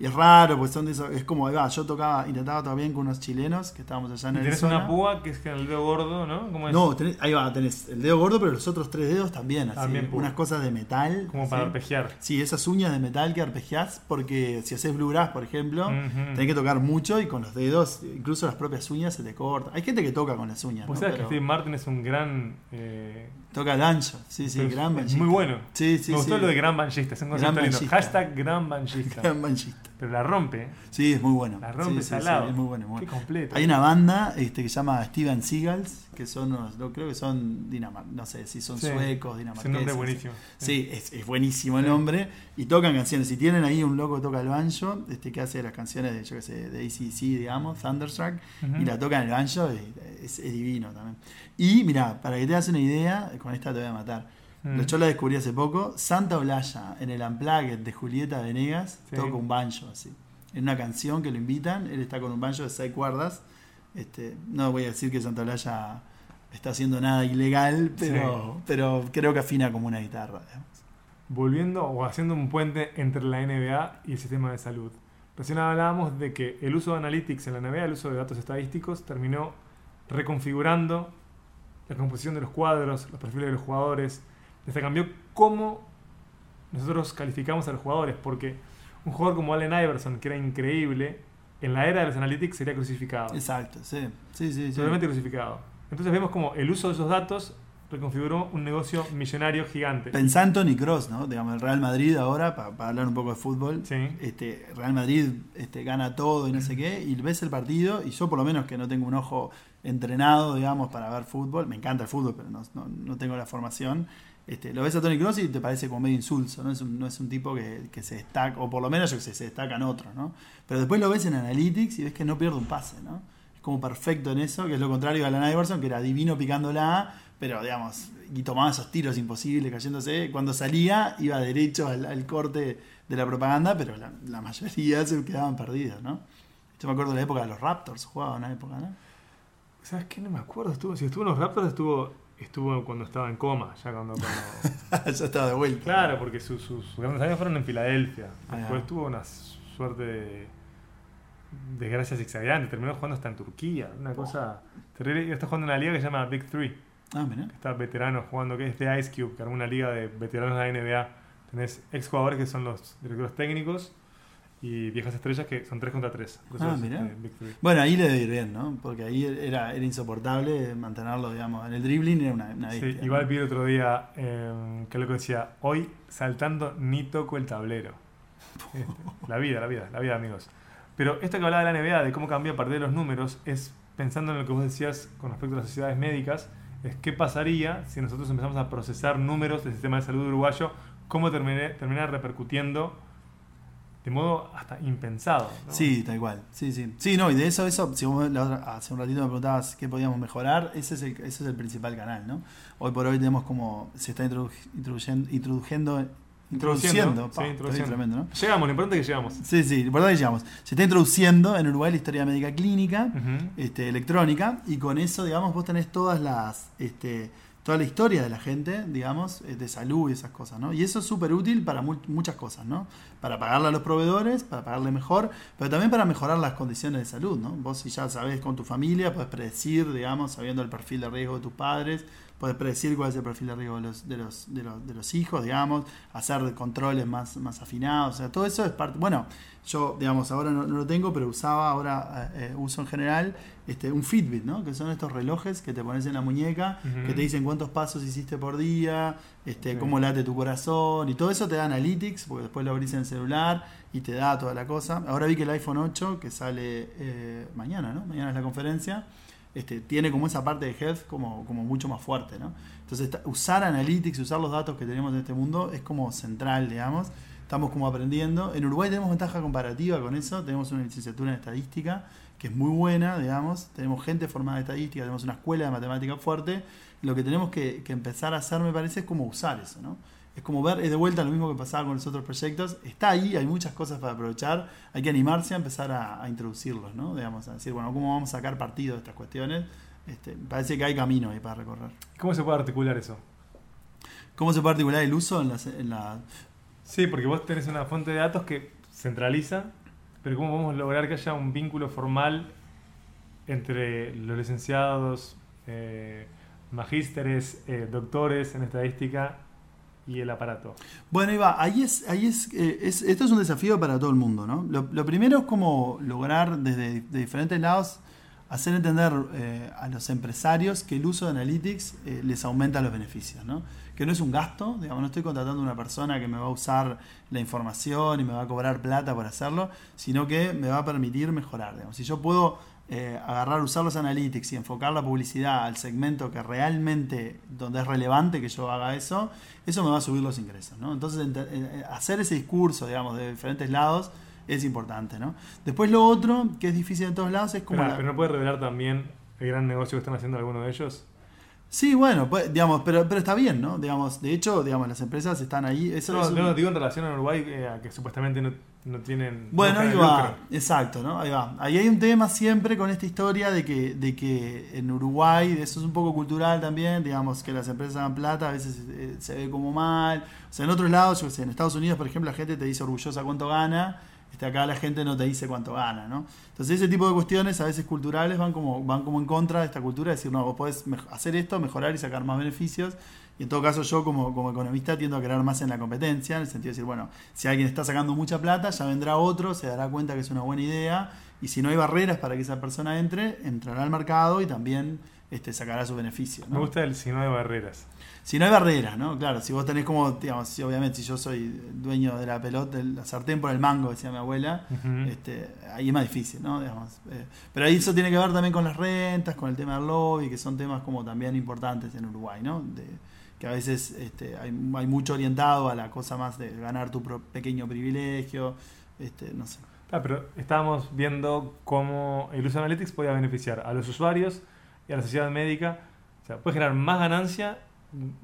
es raro, pues son de esos, es como, va, yo tocaba, intentaba tocar bien con unos chilenos que estábamos allá en Y tenés Arizona. una púa que es el dedo gordo, ¿no? ¿Cómo es? No, tenés- ahí va, tenés el dedo gordo, pero los otros tres dedos también, así, También púa. unas cosas de metal. Como para arpegiar. Sí, esas uñas de metal que arpegiás, porque si haces bluegrass, por ejemplo, tenés que tocar mucho y con los dedos, incluso las propias uñas se te cortan. Hay gente que toca con las uñas, Vos ¿no? Pero que Steve Martin es un gran. eh, toca el ancho, sí, sí, pero gran es banjista. muy bueno. Sí, sí, Me gustó sí. lo de gran banjista, es un concepto Gran lindo. Hashtag gran banjista. Gran banjista. pero la rompe. Sí, es muy bueno. La rompe Sí, sí, sí, salado. es muy bueno. muy Qué bueno. completo. Hay una banda este, que se llama Steven Seagulls, que son unos, no, creo que son dinamar, no sé si son Sí. suecos, Es dinamarqueses. un nombre buenísimo. Sí, es, es buenísimo el Sí. nombre. Y tocan canciones. Si tienen ahí un loco que toca el banjo, este, que hace las canciones de, yo qué sé, de ACC, digamos, Thunderstruck, Ujú. y la tocan el banjo, es, es divino también. Y mira, para que te hagas una idea, con esta te voy a matar. Mm. Yo la descubrí hace poco. Santa Olaya, en el Unplugged de Julieta Venegas, Sí. toca un banjo así. En una canción que lo invitan, él está con un banjo de seis cuerdas. Este, no voy a decir que Santa Olaya está haciendo nada ilegal, pero, pero creo que afina como una guitarra. digamos. Volviendo o haciendo un puente entre la NBA y el sistema de salud. Recién hablábamos de que el uso de analytics en la NBA, el uso de datos estadísticos, terminó reconfigurando la composición de los cuadros, los perfiles de los jugadores. Desde cambió cómo nosotros calificamos a los jugadores, porque un jugador como Allen Iverson, que era increíble, en la era de los analytics sería crucificado. Exacto, sí. Sí, sí, sí. Totalmente crucificado. Entonces vemos como el uso de esos datos reconfiguró un negocio millonario gigante. Pensá en Tony Cross, ¿no? Digamos, el Real Madrid ahora, para, hablar un poco de fútbol, Sí. este, Real Madrid este, gana todo y no sé qué, y ves el partido, y yo por lo menos que no tengo un ojo entrenado, digamos, para ver fútbol, me encanta el fútbol, pero no, no- no tengo la formación, este, lo ves a Tony Cross y te parece como medio insulso, ¿no? Es un, no es un tipo que, que se destaca, o por lo menos yo que sé, se destacan otros, ¿no? Pero después lo ves en Analytics y ves que no pierde un pase, ¿no? Es como perfecto en eso, que es lo contrario de Alan Iverson, que era divino picándola, pero digamos, y tomaba esos tiros imposibles cayéndose. Cuando salía, iba derecho al, corte de la propaganda, pero la, mayoría se quedaban perdidos, ¿no? Yo me acuerdo de la época de los Raptors, jugaba una época, ¿no? ¿Sabes qué? No me acuerdo. Si estuvo en los Raptors, estuvo, estuvo cuando estaba en coma. Ya cuando, cuando- ya estaba de vuelta. claro, porque sus, sus- grandes años fueron en Filadelfia. Ah, Después tuvo una suerte de desgracia zigzagueante. Terminó jugando hasta en Turquía. Una cosa terrible. Y está jugando en una liga que se llama Big Three. Ah, mira. está veterano jugando, que es de Ice Cube, que armó una liga de veteranos de la NBA. Tenés ex jugadores que son los directores técnicos y viejas estrellas que son 3 contra 3. Ah, mirá. Bueno, ahí le ir bien, ¿no? Porque ahí era, era insoportable mantenerlo, digamos. En el dribbling era una, una Sí, bestia, igual ¿no? vi el otro día eh, que lo que decía, hoy saltando ni toco el tablero. Este, la vida, la vida, la vida, amigos. Pero esto que hablaba de la NBA, de cómo cambió a partir de los números, es pensando en lo que vos decías con respecto a las sociedades médicas, es qué pasaría si nosotros empezamos a procesar números del sistema de salud uruguayo, cómo termine- termina repercutiendo de modo hasta impensado. ¿no? Sí, tal cual. Sí, sí. Sí, no, y de eso, eso, si vos la otra- hace un ratito me preguntabas qué podíamos mejorar, ese es el, ese es el principal canal, ¿no? Hoy por hoy tenemos como, se está introdu- introduciendo, introduciendo, introduciendo, sí, pa, introduciendo. estoy tremendo, ¿no? Llegamos, lo importante es que llegamos. Sí, sí, por ahí llegamos. Se está introduciendo en Uruguay la historia médica clínica, este, electrónica, y con eso, digamos, vos tenés todas las, este, toda la historia de la gente, digamos, eh, de salud y esas cosas, ¿no? Y eso es súper útil para mu- muchas cosas, ¿no? Para pagarle a los proveedores, para pagarle mejor, pero también para mejorar las condiciones de salud, ¿no? Vos si ya sabés con tu familia, podés predecir, digamos, sabiendo el perfil de riesgo de tus padres, podés predecir cuál es el perfil de riesgo de los, de los, de los, de los hijos, digamos, hacer controles más, más afinados, o sea, todo eso es parte, bueno, yo, digamos, ahora no, no lo tengo, pero usaba, ahora eh, eh, uso en general este, un Fitbit, ¿no? Que son estos relojes que te pones en la muñeca, que te dicen cuántos pasos hiciste por día, este, cómo late tu corazón, y todo eso te da analytics, porque después lo abrís en el celular y te da toda la cosa. Ahora vi que el iPhone 8, que sale eh, mañana, ¿no? Mañana es la conferencia, este, tiene como esa parte de health como, como mucho más fuerte, ¿no? Entonces, usar analytics, usar los datos que tenemos en este mundo es como central, digamos. Estamos como aprendiendo. En Uruguay tenemos ventaja comparativa con eso. Tenemos una licenciatura en estadística que es muy buena, digamos. Tenemos gente formada en estadística, tenemos una escuela de matemática fuerte. Lo que tenemos que, que empezar a hacer, me parece, es como usar eso, ¿no? Es como ver, es de vuelta lo mismo que pasaba con los otros proyectos. Está ahí, hay muchas cosas para aprovechar. Hay que animarse a empezar a, a introducirlos, ¿no? Digamos, a decir, bueno, ¿cómo vamos a sacar partido de estas cuestiones? Este, parece que hay camino ahí para recorrer. ¿Cómo se puede articular eso? ¿Cómo se puede articular el uso en la- Sí, porque vos tenés una fuente de datos que centraliza, pero ¿cómo podemos lograr que haya un vínculo formal entre los licenciados, eh, magísteres, eh, doctores en estadística y el aparato? Bueno, Iba, ahí es, ahí es, eh, es- esto es un desafío para todo el mundo, ¿no? Lo, primero es como lograr desde de diferentes lados hacer entender eh, a los empresarios que el uso de Analytics eh, les aumenta los beneficios, ¿no? que no es un gasto, digamos, no estoy contratando a una persona que me va a usar la información y me va a cobrar plata por hacerlo, sino que me va a permitir mejorar. Digamos. Si yo puedo eh, agarrar, usar los analytics y enfocar la publicidad al segmento que realmente, donde es relevante que yo haga eso, eso me va a subir los ingresos. ¿no? Entonces, eh, hacer ese discurso, digamos, de diferentes lados es importante. ¿no? Después lo otro, que es difícil en todos lados, es como... Pero, pero no puede revelar también el gran negocio que están haciendo algunos de ellos. Sí, bueno, pues, digamos, pero, pero está bien, ¿no? Digamos, de hecho, digamos, las empresas están ahí. Eso no, es no, digo en relación a Uruguay, eh, a que supuestamente no, no tienen. Bueno, ahí va, exacto, ¿no? Ahí va. Ahí hay un tema siempre con esta historia de que, de que en Uruguay, eso es un poco cultural también, digamos, que las empresas dan plata, a veces eh, se ve como mal. O sea, en otros lados, yo sé, en Estados Unidos, por ejemplo, la gente te dice orgullosa cuánto gana este, acá la gente no te dice cuánto gana, ¿no? Entonces ese tipo de cuestiones, a veces culturales, van como, van como en contra de esta cultura, decir, no, vos podés hacer esto, mejorar y sacar más beneficios. Y en todo caso yo como, como economista tiendo a creer más en la competencia, en el sentido de decir, bueno, si alguien está sacando mucha plata, ya vendrá otro, se dará cuenta que es una buena idea, y si no hay barreras para que esa persona entre, entrará al mercado y también este, sacará su beneficio. Me gusta el si no hay barreras. Si no hay barreras, ¿no? Claro, si vos tenés como, digamos, si obviamente si yo soy dueño de la pelota, la sartén por el mango, decía mi abuela, este, ahí es más difícil, ¿no? Digamos, eh, pero ahí eso tiene que ver también con las rentas, con el tema del lobby, que son temas como también importantes en Uruguay, ¿no? De, que a veces este, hay, hay, mucho orientado a la cosa más de ganar tu pequeño privilegio, este, no sé. Ah, pero estábamos viendo cómo el uso de Analytics podía beneficiar a los usuarios y a la sociedad médica. O sea, puede generar más ganancia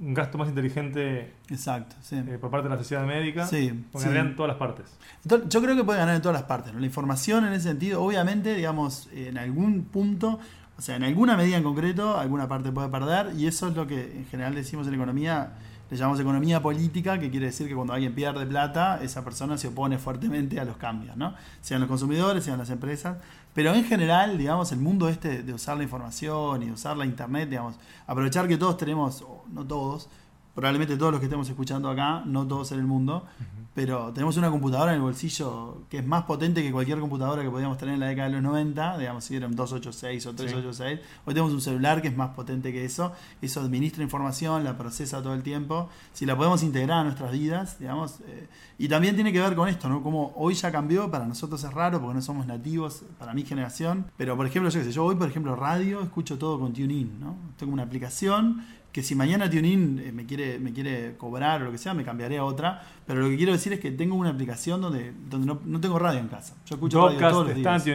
un gasto más inteligente Exacto, eh, por parte de la sociedad médica, sí, porque en todas las partes. yo creo que puede ganar en todas las partes. La información en ese sentido, obviamente, digamos, en algún punto, o sea, en alguna medida en concreto, alguna parte puede perder, y eso es lo que en general decimos en economía, le llamamos economía política, que quiere decir que cuando alguien pierde plata, esa persona se opone fuertemente a los cambios, ¿no? Sean los consumidores, sean las empresas. Pero en general, digamos, el mundo este de usar la información y usar la internet, digamos, aprovechar que todos tenemos, no todos, probablemente todos los que estemos escuchando acá, no todos en el mundo, pero tenemos una computadora en el bolsillo que es más potente que cualquier computadora que podíamos tener en la década de los 90, digamos, si era un 286 o 386. Hoy tenemos un celular que es más potente que eso, eso administra información, la procesa todo el tiempo. Si la podemos integrar a nuestras vidas, digamos, eh, y también tiene que ver con esto, ¿no? Como hoy ya cambió, para nosotros es raro porque no somos nativos, para mi generación, pero por ejemplo, yo qué sé, yo hoy, por ejemplo, radio, escucho todo con TuneIn, ¿no? Tengo una aplicación que si mañana TuneIn eh, me quiere, me quiere cobrar o lo que sea, me cambiaré a otra. Pero lo que quiero decir es que tengo una aplicación donde, donde no, tengo radio en casa. Yo escucho radio todos los días.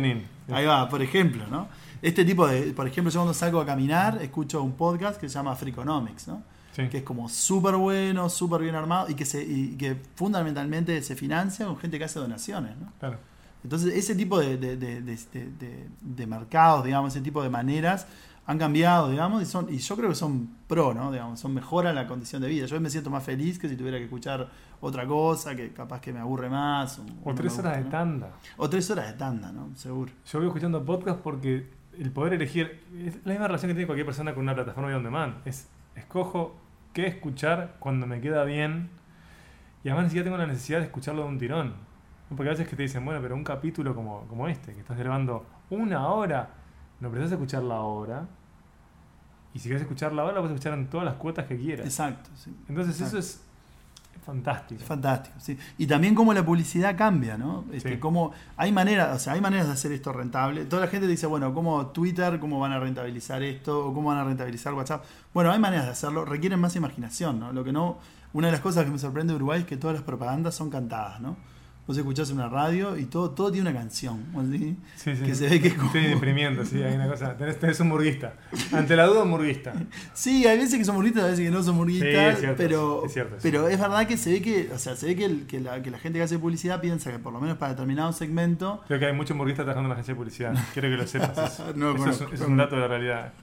Ahí va, por ejemplo, ¿no? Este tipo de, por ejemplo, yo cuando salgo a caminar, escucho un podcast que se llama Freakonomics, ¿no? Que es como súper bueno, súper bien armado y que, se, y que fundamentalmente se financia con gente que hace donaciones, ¿no? Claro. Entonces, ese tipo de, de, de, de mercados, digamos, ese tipo de maneras han cambiado, digamos, y, son, y yo creo que son pro, ¿no? Digamos, son mejora la condición de vida. Yo me siento más feliz que si tuviera que escuchar otra cosa, que capaz que me aburre más. O, tres horas de tanda. O tres horas de tanda, ¿no? Seguro. Yo voy escuchando podcast porque el poder elegir es la misma relación que tiene cualquier persona con una plataforma de on demand. Es, escojo qué escuchar cuando me queda bien y además ni siquiera tengo la necesidad de escucharlo de un tirón. Porque a veces que te dicen, bueno, pero un capítulo como, como este, que estás grabando una hora no precisas escuchar la hora. Y si quieres escuchar la hora, la puedes escuchar en todas las cuotas que quieras. Exacto, sí. Entonces eso es fantástico. Es fantástico, sí. Y también cómo la publicidad cambia, ¿no? Este, cómo hay maneras, o sea, hay maneras de hacer esto rentable. Toda la gente dice, bueno, ¿cómo Twitter, cómo van a rentabilizar esto? ¿O cómo van a rentabilizar WhatsApp? Bueno, hay maneras de hacerlo, requieren más imaginación, ¿no? Lo que no, una de las cosas que me sorprende de Uruguay es que todas las propagandas son cantadas, ¿no? Vos escuchás una radio y todo, todo tiene una canción. ¿sí? Sí, sí. Que se ve que es como... Estoy deprimiendo, sí, hay una cosa. Tenés, un murguista. Ante la duda, un murguista. Sí, hay veces que son murguistas, a veces que no son murguistas. Sí, es cierto, pero, es cierto, pero es verdad que se ve que, o sea, se ve que, que, la, que, la, gente que hace publicidad piensa que por lo menos para determinado segmento. Creo que hay muchos murguistas trabajando en la agencia de publicidad. Quiero que lo sepas. no, eso es, un dato de la realidad.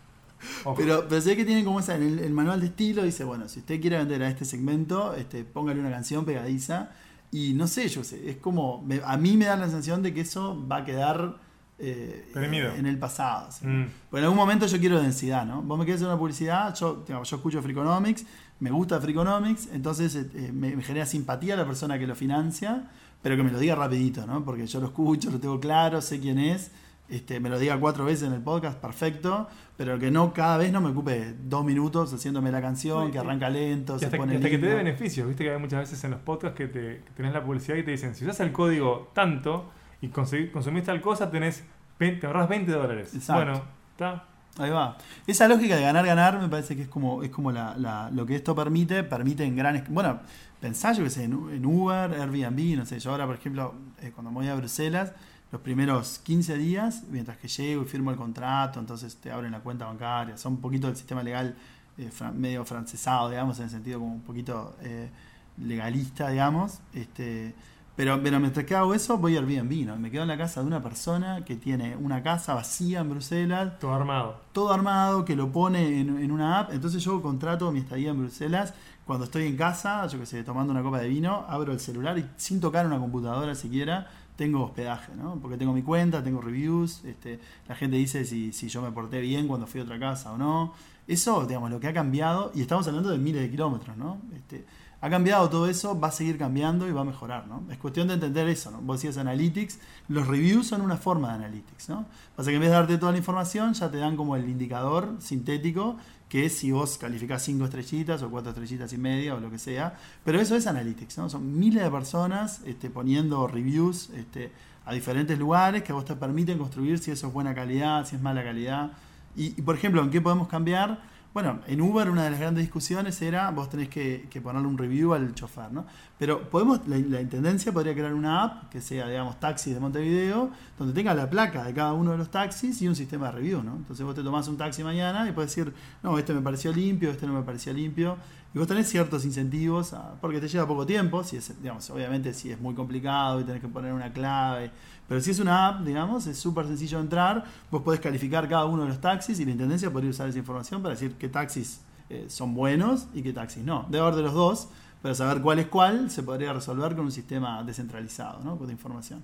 Pero, pero se ve que tienen como esa, en el, el, manual de estilo dice, bueno, si usted quiere vender a este segmento, este, póngale una canción pegadiza y no sé, yo sé, es como, a mí me da la sensación de que eso va a quedar eh, en el pasado. Mm. Porque en algún momento yo quiero densidad, ¿no? Vos me querés hacer una publicidad, yo, yo escucho Freakonomics, me gusta Freakonomics, entonces eh, me, genera simpatía la persona que lo financia, pero que me lo diga rapidito, ¿no? Porque yo lo escucho, lo tengo claro, sé quién es, este, me lo diga cuatro veces en el podcast, perfecto, pero que no cada vez no me ocupe dos minutos haciéndome la canción, que arranca lento, se hasta, pone hasta que te dé beneficios, viste que hay muchas veces en los podcasts que, te, tenés la publicidad y te dicen, si usas el código tanto y consumís tal cosa, tenés, te ahorras 20 dólares. Bueno, está Ahí va. Esa lógica de ganar, ganar, me parece que es como, es como la, lo que esto permite, permite en gran... Bueno, pensá, yo que sé, en, Uber, Airbnb, no sé, yo ahora, por ejemplo, eh, cuando voy a Bruselas, los primeros 15 días, mientras que llego y firmo el contrato, entonces te abren la cuenta bancaria, son un poquito del sistema legal eh, medio francesado, digamos, en el sentido como un poquito eh, legalista, digamos, este pero, pero mientras que hago eso, voy al Airbnb, ¿no? Me quedo en la casa de una persona que tiene una casa vacía en Bruselas. Todo armado. Todo armado, que lo pone en, una app. Entonces yo contrato mi estadía en Bruselas. Cuando estoy en casa, yo que sé, tomando una copa de vino, abro el celular y sin tocar una computadora siquiera, tengo hospedaje, ¿no? Porque tengo mi cuenta, tengo reviews, este, la gente dice si, si yo me porté bien cuando fui a otra casa o no. Eso, digamos, lo que ha cambiado, y estamos hablando de miles de kilómetros, ¿no? Este, ha cambiado todo eso, va a seguir cambiando y va a mejorar, ¿no? Es cuestión de entender eso, ¿no? Vos decías Analytics, los reviews son una forma de Analytics, ¿no? Pasa que en vez de darte toda la información, ya te dan como el indicador sintético, que es si vos calificás 5 estrellitas o 4 estrellitas y media o lo que sea, pero eso es Analytics, ¿no? Son miles de personas este, poniendo reviews este, a diferentes lugares que a vos te permiten construir si eso es buena calidad, si es mala calidad. y por ejemplo, ¿en qué podemos cambiar? Bueno, en Uber una de las grandes discusiones era vos tenés que, ponerle un review al chofer, ¿no? Pero podemos, la, intendencia podría crear una app que sea, digamos, taxis de Montevideo, donde tenga la placa de cada uno de los taxis y un sistema de review, ¿no? Entonces vos te tomás un taxi mañana y puedes decir, no, este me pareció limpio, este no me pareció limpio. Y vos tenés ciertos incentivos, porque te lleva poco tiempo, si es, digamos, obviamente si es muy complicado y tenés que poner una clave pero si es una app, digamos, es súper sencillo entrar, vos podés calificar cada uno de los taxis y la Intendencia podría usar esa información para decir qué taxis eh, son buenos y qué taxis no. Debe haber de los dos, pero saber cuál es cuál se podría resolver con un sistema descentralizado ¿no? de información.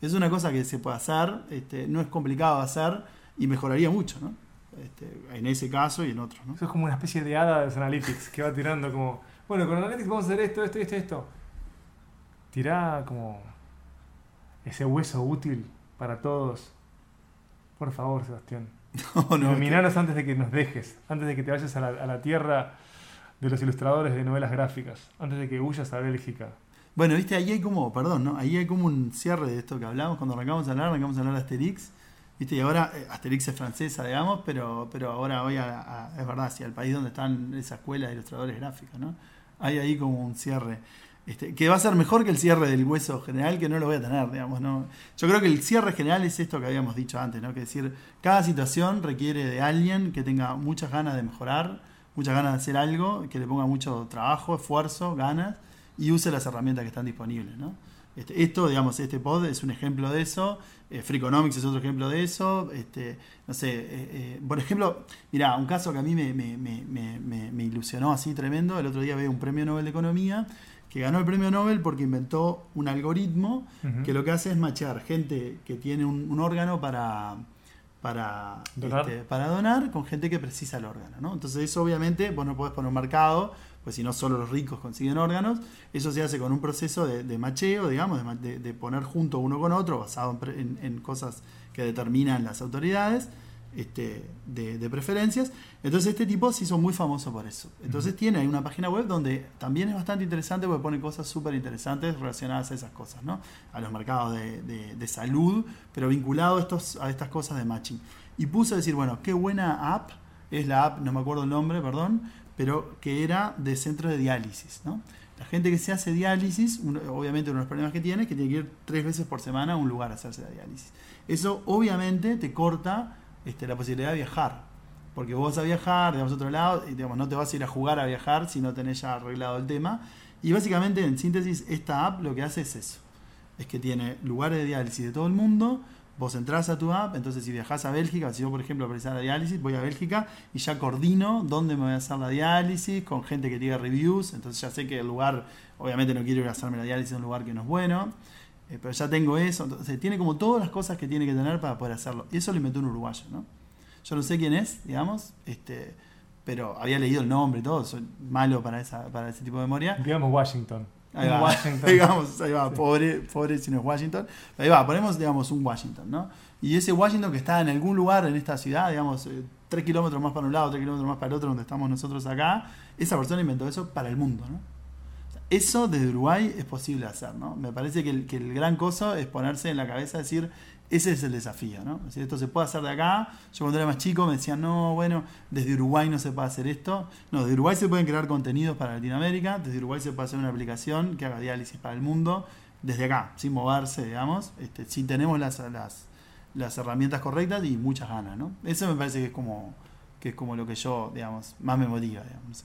Es una cosa que se puede hacer, este, no es complicado de hacer y mejoraría mucho, ¿no? Este, en ese caso y en otros. ¿no? Eso es como una especie de hada de los analytics que va tirando como, bueno, con analytics vamos a hacer esto, esto, esto, esto. Tirá como ese hueso útil para todos. Por favor, Sebastián. No, no, antes de que nos dejes, antes de que te vayas a la, tierra de los ilustradores de novelas gráficas, antes de que huyas a Bélgica. Bueno, viste, ahí hay como, perdón, ¿no? Ahí hay como un cierre de esto que hablamos cuando arrancamos a hablar, arrancamos a hablar de Asterix. Viste, y ahora eh, Asterix es francesa, digamos, pero, pero ahora voy a, es verdad, hacia el país donde están esa escuela de ilustradores gráficos, ¿no? Hay ahí como un cierre. Este, que va a ser mejor que el cierre del hueso general, que no lo voy a tener, digamos, ¿no? Yo creo que el cierre general es esto que habíamos dicho antes, ¿no? Que decir, cada situación requiere de alguien que tenga muchas ganas de mejorar, muchas ganas de hacer algo, que le ponga mucho trabajo, esfuerzo, ganas, y use las herramientas que están disponibles, ¿no? Este, esto, digamos, este pod es un ejemplo de eso, eh, Freakonomics es otro ejemplo de eso, este, no sé, eh, eh, por ejemplo, mira, un caso que a mí me, me, me, me, ilusionó así tremendo, el otro día veo un premio Nobel de Economía, que ganó el premio Nobel porque inventó un algoritmo que lo que hace es machear gente que tiene un, órgano para, para, ¿Donar? Este, para donar con gente que precisa el órgano. ¿no? Entonces eso obviamente vos no podés poner un mercado, pues si no solo los ricos consiguen órganos, eso se hace con un proceso de, macheo, digamos, de, poner junto uno con otro, basado en cosas que determinan las autoridades este, de, preferencias. Entonces este tipo se hizo muy famoso por eso. Entonces tiene una página web donde también es bastante interesante porque pone cosas súper interesantes relacionadas a esas cosas, ¿no? A los mercados de, salud, pero vinculado a, estos, a estas cosas de matching. Y puso a decir, bueno, qué buena app, es la app, no me acuerdo el nombre, perdón, pero que era de centro de diálisis, ¿no? La gente que se hace diálisis, obviamente uno de los problemas que tiene es que tiene que ir tres veces por semana a un lugar a hacerse la diálisis. Eso obviamente te corta este, la posibilidad de viajar. Porque vos vas a viajar, digamos, a otro lado, y digamos, no te vas a ir a jugar a viajar si no tenés ya arreglado el tema. Y básicamente, en síntesis, esta app lo que hace es eso. Es que tiene lugares de diálisis de todo el mundo. Vos entrás a tu app, entonces si viajás a Bélgica, si yo por ejemplo precisar la diálisis, voy a Bélgica y ya coordino dónde me voy a hacer la diálisis con gente que diga reviews, entonces ya sé que el lugar, obviamente no quiero ir a hacerme la diálisis en un lugar que no es bueno. Eh, pero ya tengo eso. Entonces, tiene como todas las cosas que tiene que tener para poder hacerlo. Y eso lo inventó un uruguayo, ¿no? Yo no sé quién es, digamos, este, pero había leído el nombre y todo. Soy malo para, esa, para ese tipo de memoria. Digamos Washington. Ahí va, Washington. digamos, ahí va, pobre, pobre si no es Washington. Ahí va, ponemos, digamos, un Washington, ¿no? Y ese Washington que está en algún lugar en esta ciudad, digamos, eh, tres kilómetros más para un lado, tres kilómetros más para el otro, donde estamos nosotros acá, esa persona inventó eso para el mundo, ¿no? Eso desde Uruguay es posible hacer, ¿no? Me parece que el, gran coso es ponerse en la cabeza, decir, ese es el desafío, ¿no? Es esto se puede hacer de acá. Yo cuando era más chico me decían, no, bueno, desde Uruguay no se puede hacer esto. No, desde Uruguay se pueden crear contenidos para Latinoamérica, desde Uruguay se puede hacer una aplicación que haga diálisis para el mundo, desde acá, sin moverse, digamos, este, si tenemos las herramientas correctas y muchas ganas, ¿no? Eso me parece que es como, que es como lo que yo, digamos, más me motiva, digamos.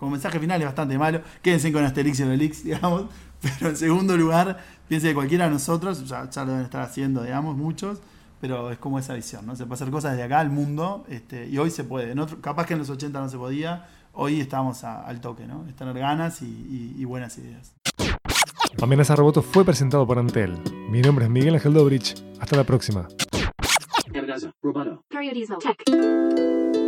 Como mensaje final es bastante malo, quédense con Asterix y Obelix, digamos, pero en segundo lugar, piense que cualquiera de nosotros, ya, ya lo deben estar haciendo, digamos, muchos, pero es como esa visión, ¿no? Se puede hacer cosas desde acá al mundo, este, y hoy se puede. En otro- capaz que en los 80 no se podía, hoy estamos a- al toque, ¿no? Es tener ganas y, y- y buenas ideas. Amenaza Roboto fue presentado por Antel. Mi nombre es Miguel Ángel Dobrich. Hasta la próxima. Amenaza, Roboto. Periodismo Tech.